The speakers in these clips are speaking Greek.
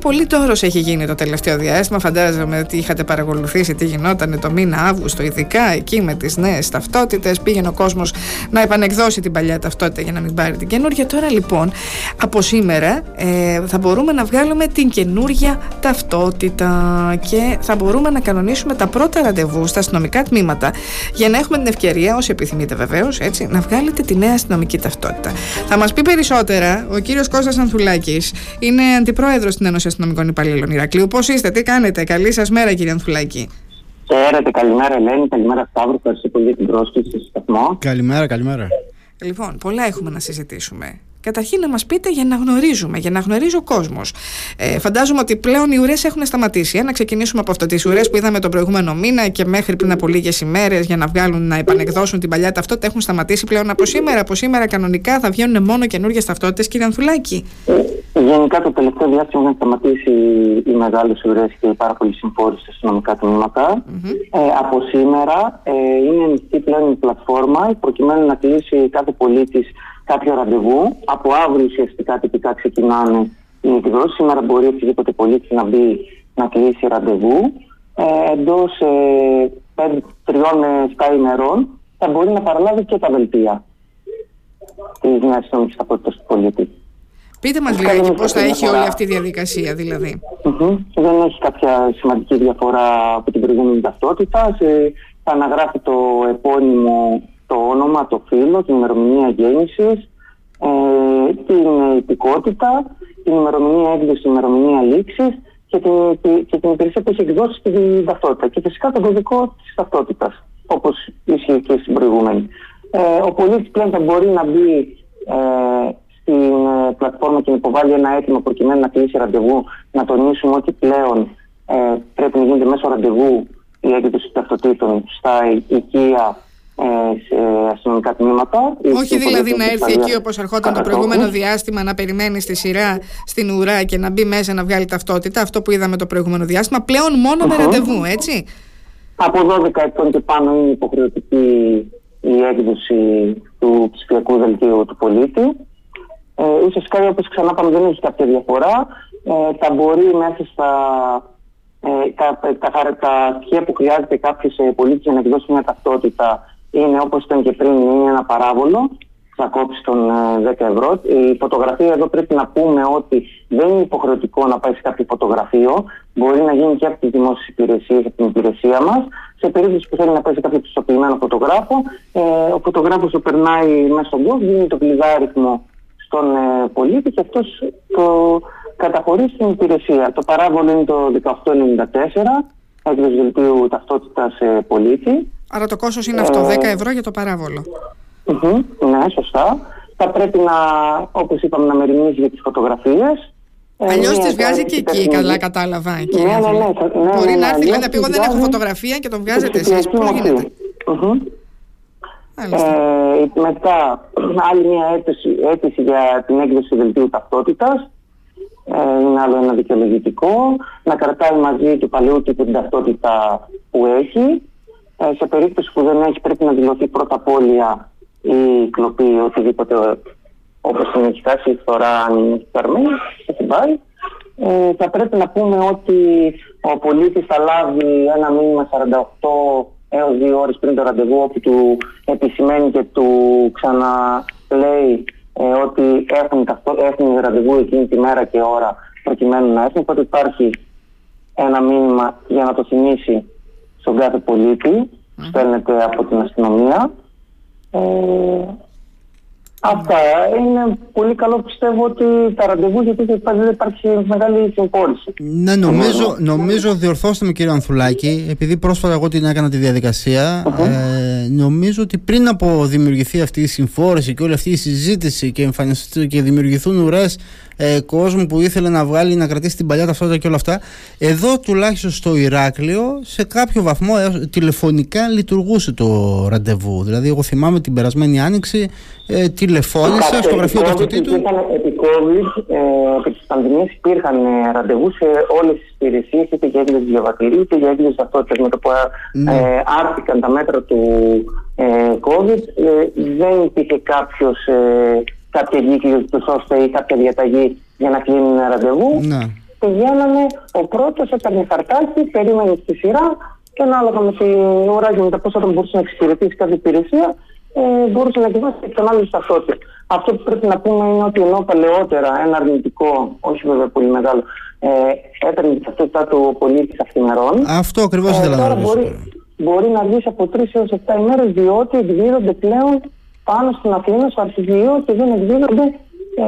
Πολύ τόρος έχει γίνει το τελευταίο διάστημα. Φαντάζομαι ότι είχατε παρακολουθήσει τι γινόταν το μήνα Αύγουστο, ειδικά εκεί με τις νέες ταυτότητες. Πήγαινε ο κόσμος να επανεκδώσει την παλιά ταυτότητα για να μην πάρει την καινούργια. Τώρα λοιπόν, από σήμερα ε, θα μπορούμε να βγάλουμε την καινούργια ταυτότητα και θα μπορούμε να κανονίσουμε τα πρώτα ραντεβού στα αστυνομικά τμήματα για να έχουμε την ευκαιρία, όσοι επιθυμείτε βεβαίως, να βγάλετε τη νέα αστυνομική ταυτότητα. Θα μας πει περισσότερα ο κύριος Κώστας Ανθουλάκης, είναι αντιπρόεδρος στην Ένωση Αστυνομικών Υπαλλήλων Ηρακλείου. Πώς είστε, τι κάνετε, καλή σας μέρα, κύριε Ανθουλάκη. Χαίρετε, καλημέρα Ελένη, καλημέρα Σταύρο, ευχαριστώ πολύ για την πρόσκληση στο σταθμό. Καλημέρα, καλημέρα. Λοιπόν, πολλά έχουμε να συζητήσουμε. Καταρχήν να μας πείτε για να γνωρίζουμε, για να γνωρίζει ο κόσμος. Ε, φαντάζομαι ότι πλέον οι ουρές έχουν σταματήσει. Ε, να ξεκινήσουμε από αυτό. Τις ουρές που είδαμε τον προηγούμενο μήνα και μέχρι πριν από λίγες ημέρες για να βγάλουν, να επανεκδώσουν την παλιά ταυτότητα έχουν σταματήσει πλέον από σήμερα. Από σήμερα κανονικά θα βγαίνουν μόνο καινούργιες ταυτότητες, κύριε Ανθουλάκη; Ε, γενικά το τελευταίο διάστημα έχουν σταματήσει οι μεγάλες ουρές και οι πάρα πολλοί συμφόροι στα αστυνομικά Ε, από σήμερα ε, είναι ανοιχτή πλέον η πλατφόρμα προκειμένου να κλείσει κάθε πολίτης κάποιο ραντεβού. Από αύριο ουσιαστικά τυπικά ξεκινάνε οι εκδόσεις. Σήμερα μπορεί οποιοδήποτε πολίτης να μπει να κλείσει ραντεβού. Ε, Εντός ε, τριών με 7 ημερών θα μπορεί να παραλάβει και τα δελτία της νέας νομική ταυτότητας του πολίτη. Πείτε μας λίγα πώς θα έχει όλη αυτή η διαδικασία δηλαδή; Δεν έχει κάποια σημαντική διαφορά από την προηγούμενη ταυτότητα. Θα αναγράφει το επώνυμο το όνομα, το φύλλο, την ημερομηνία γέννησης, ε, την υπηκότητα, την ημερομηνία έκδοση, την ημερομηνία λήξης και την, και την υπηρεσία που έχει εκδώσει την ταυτότητα. Και φυσικά τον κωδικό της ταυτότητας, όπως ίσχυε και στην προηγούμενη. Ε, ο πολίτης πλέον θα μπορεί να μπει ε, στην ε, πλατφόρμα και να υποβάλει ένα αίτημα προκειμένου να κλείσει ραντεβού. Να τονίσουμε ότι πλέον ε, πρέπει να γίνεται μέσω ραντεβού η έκδοση ταυτοτήτων στα οικεία ε, σε αστυνομικά τμήματα. Όχι δηλαδή να έρθει εκεί όπως ερχόταν το προηγούμενο διάστημα να περιμένει στη σειρά στην ουρά και να μπει μέσα να βγάλει ταυτότητα. Αυτό που είδαμε το προηγούμενο διάστημα. Πλέον μόνο με ραντεβού, έτσι. Από 12 ετών και πάνω είναι υποχρεωτική η έκδοση του ψηφιακού δελτίου του πολίτη. Ε, ουσιαστικά, όπως ξανά είπαμε, δεν έχει κάποια διαφορά. Ε, θα μπορεί μέσα στα ε, τα, τα, τα, στοιχεία που χρειάζεται κάποιος ε, πολίτης για να εκδώσει μια ταυτότητα είναι όπως ήταν και πριν, είναι ένα παράβολο, θα κόψει των 10 ε, ευρώ. Η φωτογραφία εδώ πρέπει να πούμε ότι δεν είναι υποχρεωτικό να πάει σε κάποιο φωτογραφείο. Μπορεί να γίνει και από τις δημόσιες υπηρεσίες, από την υπηρεσία μας. Σε περίπτωση που θέλει να πάει σε κάποιο πιστοποιημένο φωτογράφο, ε, ο φωτογράφος το περνάει μέσα στον κόσμο, δίνει το κλειδάριθμο στον ε, πολίτη και αυτός το καταχωρεί στην υπηρεσία. Το παράβολο είναι το 1894, έκδοση δελτίου ταυτότητας ε, πολίτη. Άρα το κόστος είναι αυτό, 10 ευρώ για το παραβολο ναι, σωστά. Θα πρέπει να, όπως είπαμε, να μεριμνήσει για τις φωτογραφίες. Ε, Αλλιώ τι βγάζει και εκεί, καλά κατάλαβα. Ναι, ναι, ναι, ναι, Μπορεί να έρθει, δηλαδή, να πει: Εγώ δεν έχω φωτογραφία και τον βγάζετε εσείς. Πώ γίνεται; Ε, μετά, άλλη μια αίτηση, αίτηση για την έκδοση δελτίου ταυτότητας. Ε, είναι άλλο ένα δικαιολογητικό. Να κρατάει μαζί του παλαιού τύπου την ταυτότητα που έχει. Ε, σε περίπτωση που δεν έχει πρέπει να δηλωθεί πρώτα απώλεια ή κλοπή ή οτιδήποτε όπως την έχει φτάσει η φορά αν είναι παρμένη, έχει πάει. Ε, θα πρέπει να πούμε ότι ο πολίτης θα λάβει ένα μήνυμα 48 έως 2 ώρες πριν το ραντεβού όπου του επισημαίνει και του ξαναλέει ε, ότι έχουν, έχουν ραντεβού εκείνη τη μέρα και ώρα προκειμένου να έρθουν. Οπότε υπάρχει ένα μήνυμα για να το θυμίσει στον κάθε πολίτη που στέλνεται από την αστυνομία. Ε, αυτά είναι πολύ καλό πιστεύω ότι τα ραντεβού γιατί δεν υπάρχει μεγάλη συμφόρηση. Ναι, νομίζω, νομίζω διορθώστε με κύριε Ανθουλάκη, επειδή πρόσφατα εγώ την έκανα τη διαδικασία, ε, νομίζω ότι πριν από δημιουργηθεί αυτή η συμφόρηση και όλη αυτή η συζήτηση και, και δημιουργηθούν ουρές ε, κόσμο που ήθελε να βγάλει να κρατήσει την παλιά ταυτότητα και όλα αυτά. Εδώ τουλάχιστον στο Ηράκλειο σε κάποιο βαθμό ε, τηλεφωνικά λειτουργούσε το ραντεβού. Δηλαδή, εγώ θυμάμαι την περασμένη άνοιξη ε, τηλεφώνησα στο γραφείο ταυτοτήτου. Επί COVID, ε, επί της πανδημίας, υπήρχαν ε, ραντεβού σε όλες τις υπηρεσίες, είτε για έκδοση διαβατηρίου, είτε για έκδοση ταυτότητας. Με το που ναι. ε, άρθηκαν τα μέτρα του ε, COVID, ε, δεν υπήρχε κάποιος ε, κάποια τους ώστε ή κάποια διαταγή για να κλείνουν ένα ραντεβού. Ναι. πηγαίνανε ο πρώτος, έπαιρνε χαρτάκι, περίμενε στη σειρά και ανάλογα με την ώρα και με τα πόσα θα μπορούσε να εξυπηρετήσει κάθε υπηρεσία, ε, μπορούσε να εκδώσει και τον άλλο ταυτότητα. Αυτό που πρέπει να πούμε είναι ότι ενώ παλαιότερα ένα αρνητικό, όχι βέβαια πολύ μεγάλο, ε, έπαιρνε την ταυτότητά του πολίτης αυθημερών. Αυτό ακριβώς ε, ήθελα να μπορεί, μπορεί να βγει από 3 έως 7 ημέρες, διότι εκδίδονται πλέον πάνω στην Αθήνα στο αρχηγείο και δεν εκδίδονται ε,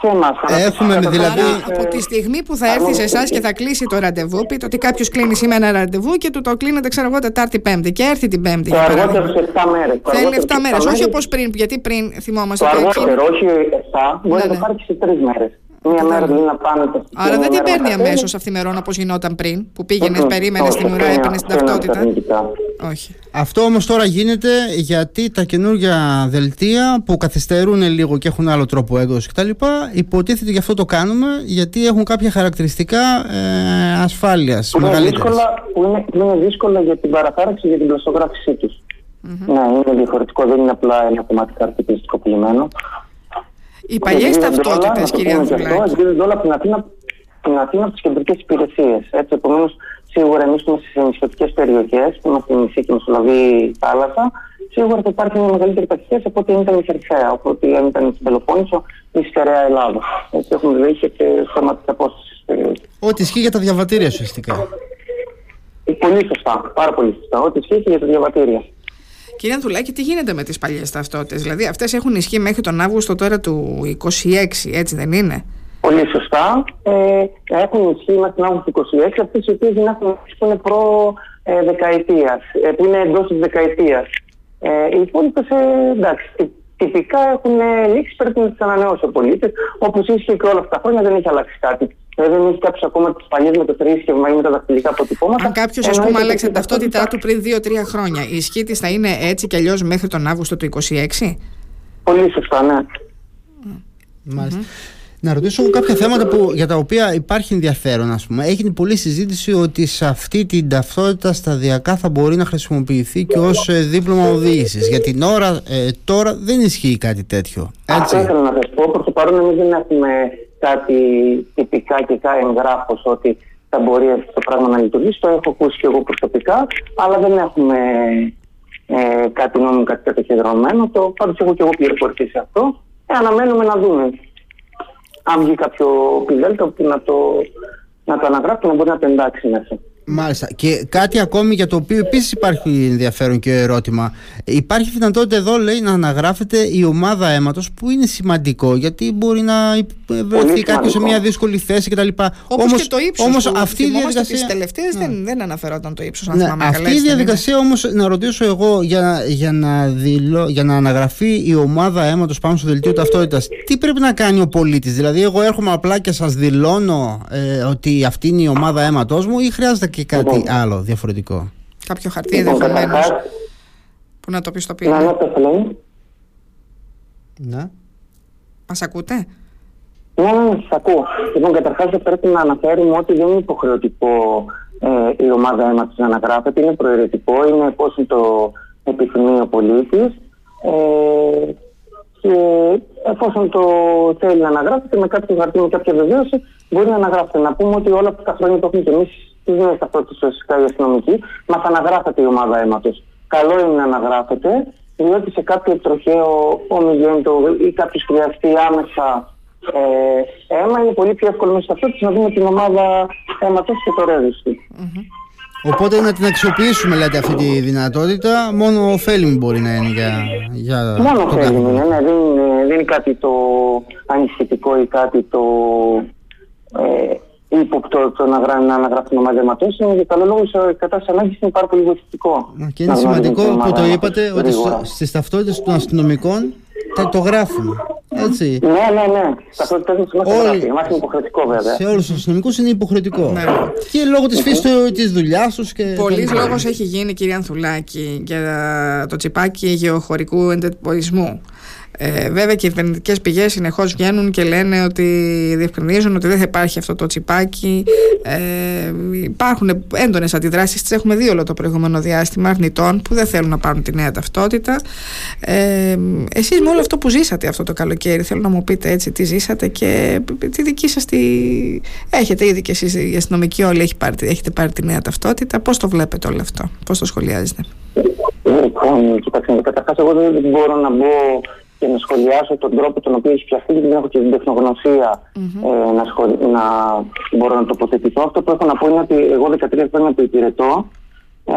σε εμάς. Έχουμε δηλαδή. Άρα, από τη στιγμή που θα έρθει σε εσάς και θα κλείσει το ραντεβού, πείτε ότι κάποιος κλείνει σήμερα ένα ραντεβού και του το κλείνετε, ξέρω εγώ, Τετάρτη-Πέμπτη και έρθει την Πέμπτη. Το αργότερο σε 7 μέρες. Θέλει 7 μέρες, όχι όπως πριν, γιατί πριν θυμόμαστε. Το αργότερο, όχι 7, μπορεί ναι, να το ναι. πάρει σε 3 μέρες. Μία μέρα δηλαδή να πάνε τα Άρα δεν την παίρνει αμέσως αυθημερών όπως γινόταν πριν, που πήγαινε, mm-hmm. περίμενε την ουρά, έπαιρνε την ταυτότητα. Όχι. Αυτό όμως τώρα γίνεται γιατί τα καινούργια δελτία που καθυστερούν λίγο και έχουν άλλο τρόπο έκδοση κτλ. Υποτίθεται γι' αυτό το κάνουμε, γιατί έχουν κάποια χαρακτηριστικά ε, ασφάλειας. Που, είναι δύσκολα, που είναι, είναι δύσκολα για την παραχάραξη για την πλαστογράφησή τους. Mm-hmm. Ναι, είναι διαφορετικό, δεν είναι απλά ένα κομμάτι χαρτί πιστικοποιημένο. Οι παλιές ταυτότητες, κυρία Ανδρουλάκη. Εκδίδονται όλα από την Αθήνα, την Αθήνα από τις κεντρικές υπηρεσίες. Έτσι, επομένως, σίγουρα εμείς που είμαστε σε νησιωτικές περιοχές, που είμαστε νησί και μεσολαβή θάλασσα, σίγουρα θα υπάρχει μια μεγαλύτερη ταχύτητα από ό,τι ήταν η Χερσαία, από ό,τι ήταν στην Πελοπόννησο ή στη Στερεά Ελλάδα. Έτσι, έχουμε δηλαδή και θέμα της απόστασης περιοχής. Ό,τι ισχύει για τα διαβατήρια ουσιαστικά. Πολύ σωστά, πάρα πολύ σωστά. Ό,τι ισχύει και για τα διαβατήρια. Κύριε Ανθουλάκη, τι γίνεται με τις παλιές ταυτότητες, Δηλαδή, αυτές έχουν ισχύ μέχρι τον Αύγουστο τώρα του 26, έτσι δεν είναι; Πολύ σωστά. Ε, έχουν ισχύ μέχρι τον Αύγουστο του 26, αυτές οι οποίες δεν έχουν ισχύ που είναι προ ε, δεκαετία, ε, που είναι εντός της δεκαετίας. Ε, οι υπόλοιπες, ε, εντάξει, τυπικά έχουν λήξει, πρέπει να τις ανανεώσει ο πολίτης. Όπως ίσχυε και όλα αυτά τα χρόνια, δεν έχει αλλάξει κάτι. Δηλαδή δεν έχει κάποιος ακόμα τι παλιέ με το θρήσκευμα ή με τα δαχτυλικά αποτυπώματα. Αν κάποιος, ας πούμε, άλλαξε την ταυτότητά του πριν 2-3 χρόνια, η ισχύ της θα είναι έτσι κι αλλιώς μέχρι τον Αύγουστο του 2026. Πολύ σωστά, ναι. Μάλιστα. Να ρωτήσω κάποια θέματα που, για τα οποία υπάρχει ενδιαφέρον, ας πούμε. Έγινε πολλή συζήτηση ότι σε αυτή την ταυτότητα σταδιακά θα μπορεί να χρησιμοποιηθεί και ως ε, δίπλωμα οδήγησης. Για την ώρα, ε, τώρα δεν ισχύει κάτι τέτοιο. Έτσι. Αυτό ήθελα να σας πω. Προς το παρόν, εμείς δεν έχουμε κάτι τυπικά και κάτι εγγράφο ότι θα μπορεί αυτό το πράγμα να λειτουργήσει. Το έχω ακούσει και εγώ προσωπικά, αλλά δεν έχουμε ε, κάτι νόμιμο, κάτι κατοχυδρωμένο. Το πάντως έχω και εγώ πληροφορηθεί σε αυτό. Ε, αναμένουμε να δούμε αν βγει κάποιο πιδέλτο που να το, να το αναγράφει να μπορεί να το εντάξει μέσα. Μάλιστα. Και κάτι ακόμη για το οποίο επίσης υπάρχει ενδιαφέρον και ερώτημα. Υπάρχει δυνατότητα εδώ, λέει, να αναγράφεται η ομάδα αίματος που είναι σημαντικό γιατί μπορεί να βρεθεί κάποιος σε μια δύσκολη θέση κτλ. Όπως και το ύψος. Όμως αυτή η διαδικασία. Στι τελευταίες ναι. δεν, δεν αναφερόταν το ύψος, αν ναι, θυμάμαι Αυτή η διαδικασία όμως, να ρωτήσω εγώ, για, για, να δηλώ, για να αναγραφεί η ομάδα αίματος πάνω στο δελτίο ταυτότητας, τι πρέπει να κάνει ο πολίτης; Δηλαδή, εγώ έρχομαι απλά και σας δηλώνω ε, ότι αυτή είναι η ομάδα αίματός μου ή χρειάζεται και κάτι λοιπόν, άλλο διαφορετικό. Κάποιο χαρτί λοιπόν, ενδεχομένως. Που να το πιστοποιεί. Να, να το Ναι. Μας ακούτε; Ναι, ναι, ναι, σας ακούω. Λοιπόν, καταρχάς πρέπει να αναφέρουμε ότι δεν είναι υποχρεωτικό ε, η ομάδα αίματο να αναγράφεται. Είναι προαιρετικό, είναι πώς το επιθυμεί ο πολίτης. Ε, και εφόσον το θέλει να αναγράφεται με κάποιο χαρτί, με κάποια βεβαίωση, μπορεί να αναγράφεται. Να πούμε ότι όλα αυτά τα χρόνια που έχουμε και εμείς τι νέε ταυτότητε ουσιαστικά οι αστυνομικοί, μας αναγράφεται η ομάδα αίματο. Καλό είναι να αναγράφεται, διότι σε κάποιο τροχαίο ομιγέντο ή κάποιο χρειαστεί άμεσα ε, αίμα, είναι πολύ πιο εύκολο μέσα σε να δούμε την ομάδα αίματο και το ρέδιστη. Mm-hmm. Οπότε να την αξιοποιήσουμε λέτε αυτή τη δυνατότητα, μόνο ωφέλιμη μπορεί να είναι για, για Μόνο ωφέλιμη είναι, ναι, δεν, είναι, δεν είναι κάτι το ανησυχητικό ή κάτι το ε, ύποπτο το να, να αναγράφει ομάδα αιματώσεων. Για καλό λόγο, η κατάσταση ανάγκης είναι πάρα πολύ βοηθητικό. Και είναι σημαντικό που το είπατε ότι στις ταυτότητες των αστυνομικών το γράφουν. Έτσι. Ναι, ναι, ναι. Ταυτότητες μα το γράφει. Εμάς είναι υποχρεωτικό βέβαια. Σε όλους τους αστυνομικούς είναι υποχρεωτικό. Ναι. Και λόγω της φύσης της δουλειάς τους. Πολλής λόγος έχει γίνει, κύριε Ανθουλάκη, για το τσιπάκι γεωχωρικού εντεπορισμού. Ε, βέβαια και οι κυβερνητικές πηγές συνεχώς βγαίνουν και λένε ότι διευκρινίζουν ότι δεν θα υπάρχει αυτό το τσιπάκι. Ε, υπάρχουν έντονες αντιδράσεις, τις έχουμε δει όλο το προηγούμενο διάστημα αρνητών που δεν θέλουν να πάρουν τη νέα ταυτότητα. Ε, Εσείς με όλο αυτό που ζήσατε αυτό το καλοκαίρι, θέλω να μου πείτε έτσι τι ζήσατε και τη δική σας τη. Έχετε ήδη και εσείς οι αστυνομικοί όλοι έχετε πάρει τη νέα ταυτότητα. Πώς το βλέπετε όλο αυτό, πώς το σχολιάζετε; Λοιπόν, κοιτάξτε, καταρχάς, εγώ δεν μπορώ να μπω και να σχολιάσω τον τρόπο τον οποίο έχει φτιαχτεί, γιατί δεν έχω και την τεχνογνωσία mm-hmm. ε, να, σχολ... να μπορώ να τοποθετηθώ. Αυτό που έχω να πω είναι ότι εγώ 13 χρόνια που υπηρετώ, ε,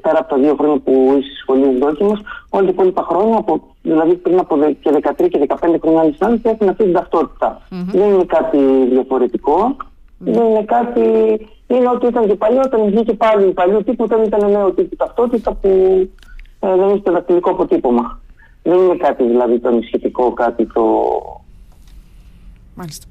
πέρα από τα δύο χρόνια που είσαι σχολείο δόκιμος, όλα τα υπόλοιπα χρόνια, από, δηλαδή πριν από και 13 και 15 χρόνια άλλοι συνάδελφοι, έχουν αυτή την ταυτότητα. Mm-hmm. Δεν είναι κάτι διαφορετικό. Mm-hmm. Δεν είναι κάτι. Είναι ότι ήταν και παλιό, όταν βγήκε πάλι παλιό τύπο, δεν ήταν νέο τύπο ταυτότητα που ε, δεν έχει το δακτυλικό αποτύπωμα. Δεν είναι κάτι δηλαδή το ενισχυτικό, κάτι το. Μάλιστα.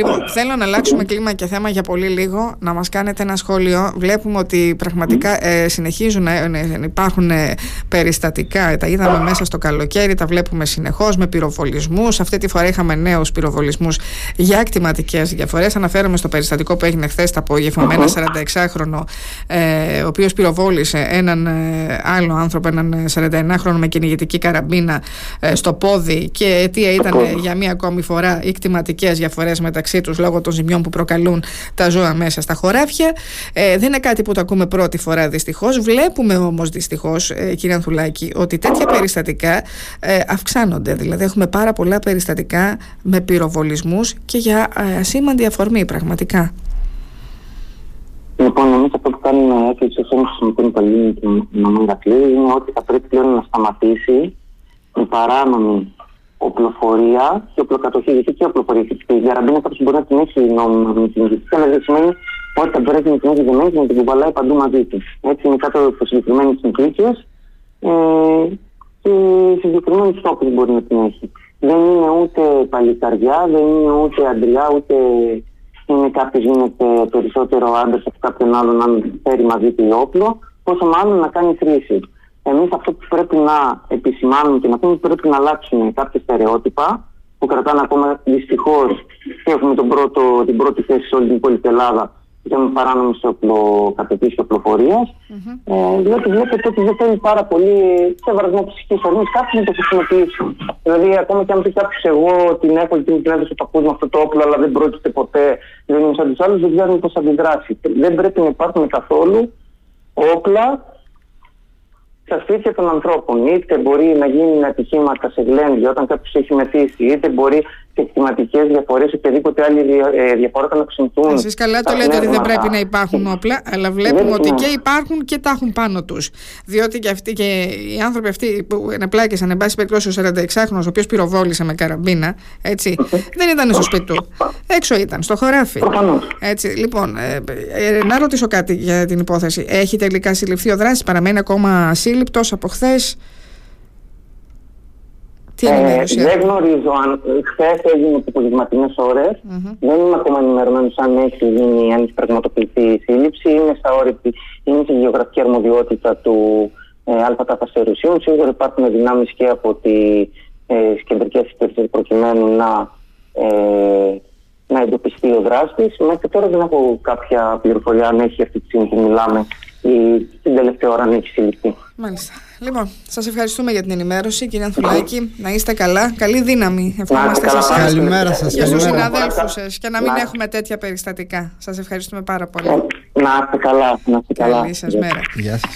Λοιπόν, θέλω να αλλάξουμε κλίμα και θέμα για πολύ λίγο, να μας κάνετε ένα σχόλιο. Βλέπουμε ότι πραγματικά ε, συνεχίζουν να ε, υπάρχουν ε, περιστατικά, τα είδαμε μέσα στο καλοκαίρι, τα βλέπουμε συνεχώς με πυροβολισμούς. Αυτή τη φορά είχαμε νέους πυροβολισμούς για ακτιματικές διαφορές. Αναφέρομαι στο περιστατικό που έγινε χθες το απόγευμα με ένα 46χρονο, ε, ο οποίος πυροβόλησε έναν ε, άλλο άνθρωπο, έναν 41χρονο με κυνηγητική καραμπίνα στο πόδι και αιτία ήταν για μία ακόμη φορά οι κτηματικές διαφορές μεταξύ μεταξύ τους λόγω των ζημιών που προκαλούν τα ζώα μέσα στα χωράφια. Ε, δεν είναι κάτι που το ακούμε πρώτη φορά δυστυχώς. Βλέπουμε όμως δυστυχώς, ε, κύριε Ανθουλάκη, ότι τέτοια περιστατικά ε, αυξάνονται. Δηλαδή, έχουμε πάρα πολλά περιστατικά με πυροβολισμούς και για ε, ασήμαντη αφορμή πραγματικά. Λοιπόν, εμεί αυτό που κάνουμε έκκληση ω Ένωση Πολύνη και Νομή είναι ότι θα πρέπει πλέον να σταματήσει η παράνομη οπλοφορία και οπλοκατοχή. Γιατί και οπλοφορία και η καραμπίνα κάποιο μπορεί να την έχει νόμιμα με την ιδιωτική, αλλά δεν σημαίνει ότι θα μπορέσει να την έχει δεμένη και να την κουβαλάει παντού μαζί του. Έτσι είναι κάτω από συγκεκριμένες συνθήκες ε, και συγκεκριμένους στόχους μπορεί να την έχει. Δεν είναι ούτε παλικαριά, δεν είναι ούτε αντριά, ούτε είναι κάποιος γίνεται περισσότερο άντρας από κάποιον άλλον αν φέρει μαζί του όπλο, πόσο μάλλον να κάνει χρήση. Εμείς αυτό που πρέπει να επισημάνουμε και να πούμε πρέπει να αλλάξουμε κάποια στερεότυπα που κρατάνε ακόμα δυστυχώς έχουμε τον πρώτο, την πρώτη θέση σε όλη την υπόλοιπη Ελλάδα για παράνομε οπλοκατεπίσει οπλοφορία. Mm-hmm. Ε, διότι βλέπετε ότι δεν θέλει πάρα πολύ σεβασμό ψυχική ορμή κάποιοι να το χρησιμοποιήσουν. Δηλαδή, ακόμα και αν πει κάποιος, εγώ την έχω και την έδωσε στο με αυτό το όπλο, αλλά δεν πρόκειται ποτέ, δεν είμαι σαν τους άλλους, δεν ξέρουν πώς αντιδράσει. Δεν πρέπει να υπάρχουν καθόλου όπλα στα σπίτια των ανθρώπων. Είτε μπορεί να γίνουν ατυχήματα σε γλένδια όταν κάποιος έχει μεθύσει, είτε μπορεί και κλιματικέ διαφορές, οποιαδήποτε άλλη ε, διαφορά να ξυντούν. Εσείς καλά το λέτε ότι δεν πρέπει να υπάρχουν όπλα, αλλά βλέπουμε ότι και υπάρχουν και τα έχουν πάνω τους. Διότι και, αυτοί, και οι άνθρωποι αυτοί που ενεπλάκησαν, εν πάση περιπτώσει, ο 46χρονο, ο οποίος πυροβόλησε με καραμπίνα, έτσι, δεν ήταν στο σπίτι του. Έξω ήταν, στο χωράφι. Έτσι, λοιπόν, ε, ε, να ρωτήσω κάτι για την υπόθεση. Έχει τελικά συλληφθεί ο δράσης, παραμένει ακόμα ασύλληπτος από χθες; Ε, δεν γνωρίζω αν χθες έγινε από απογευματινέ ώρες. Mm-hmm. Δεν είμαι ακόμα ενημερωμένος αν έχει γίνει, αν έχει πραγματοποιηθεί η σύλληψη. Είναι στα όρη, είναι στη γεωγραφική αρμοδιότητα του ε, ΑΤΑ Σίγουρα υπάρχουν δυνάμεις και από τι ε, κεντρικές υπηρεσίες προκειμένου να, ε, να εντοπιστεί ο δράστης. Μέχρι τώρα δεν έχω κάποια πληροφορία αν έχει αυτή τη στιγμή που μιλάμε ή την τελευταία ώρα αν έχει συλληφθεί. Μάλιστα. Λοιπόν, σας ευχαριστούμε για την ενημέρωση, κύριε Ανθουλάκη. Να είστε καλά. Καλή δύναμη. Ευχαριστούμε σε εσά. Καλημέρα σας. Και στου συναδέλφους σας. Και να μην έχουμε τέτοια περιστατικά. Σας ευχαριστούμε πάρα πολύ. Να είστε καλά. Να είστε καλά. Καλή σας μέρα. Γεια σας.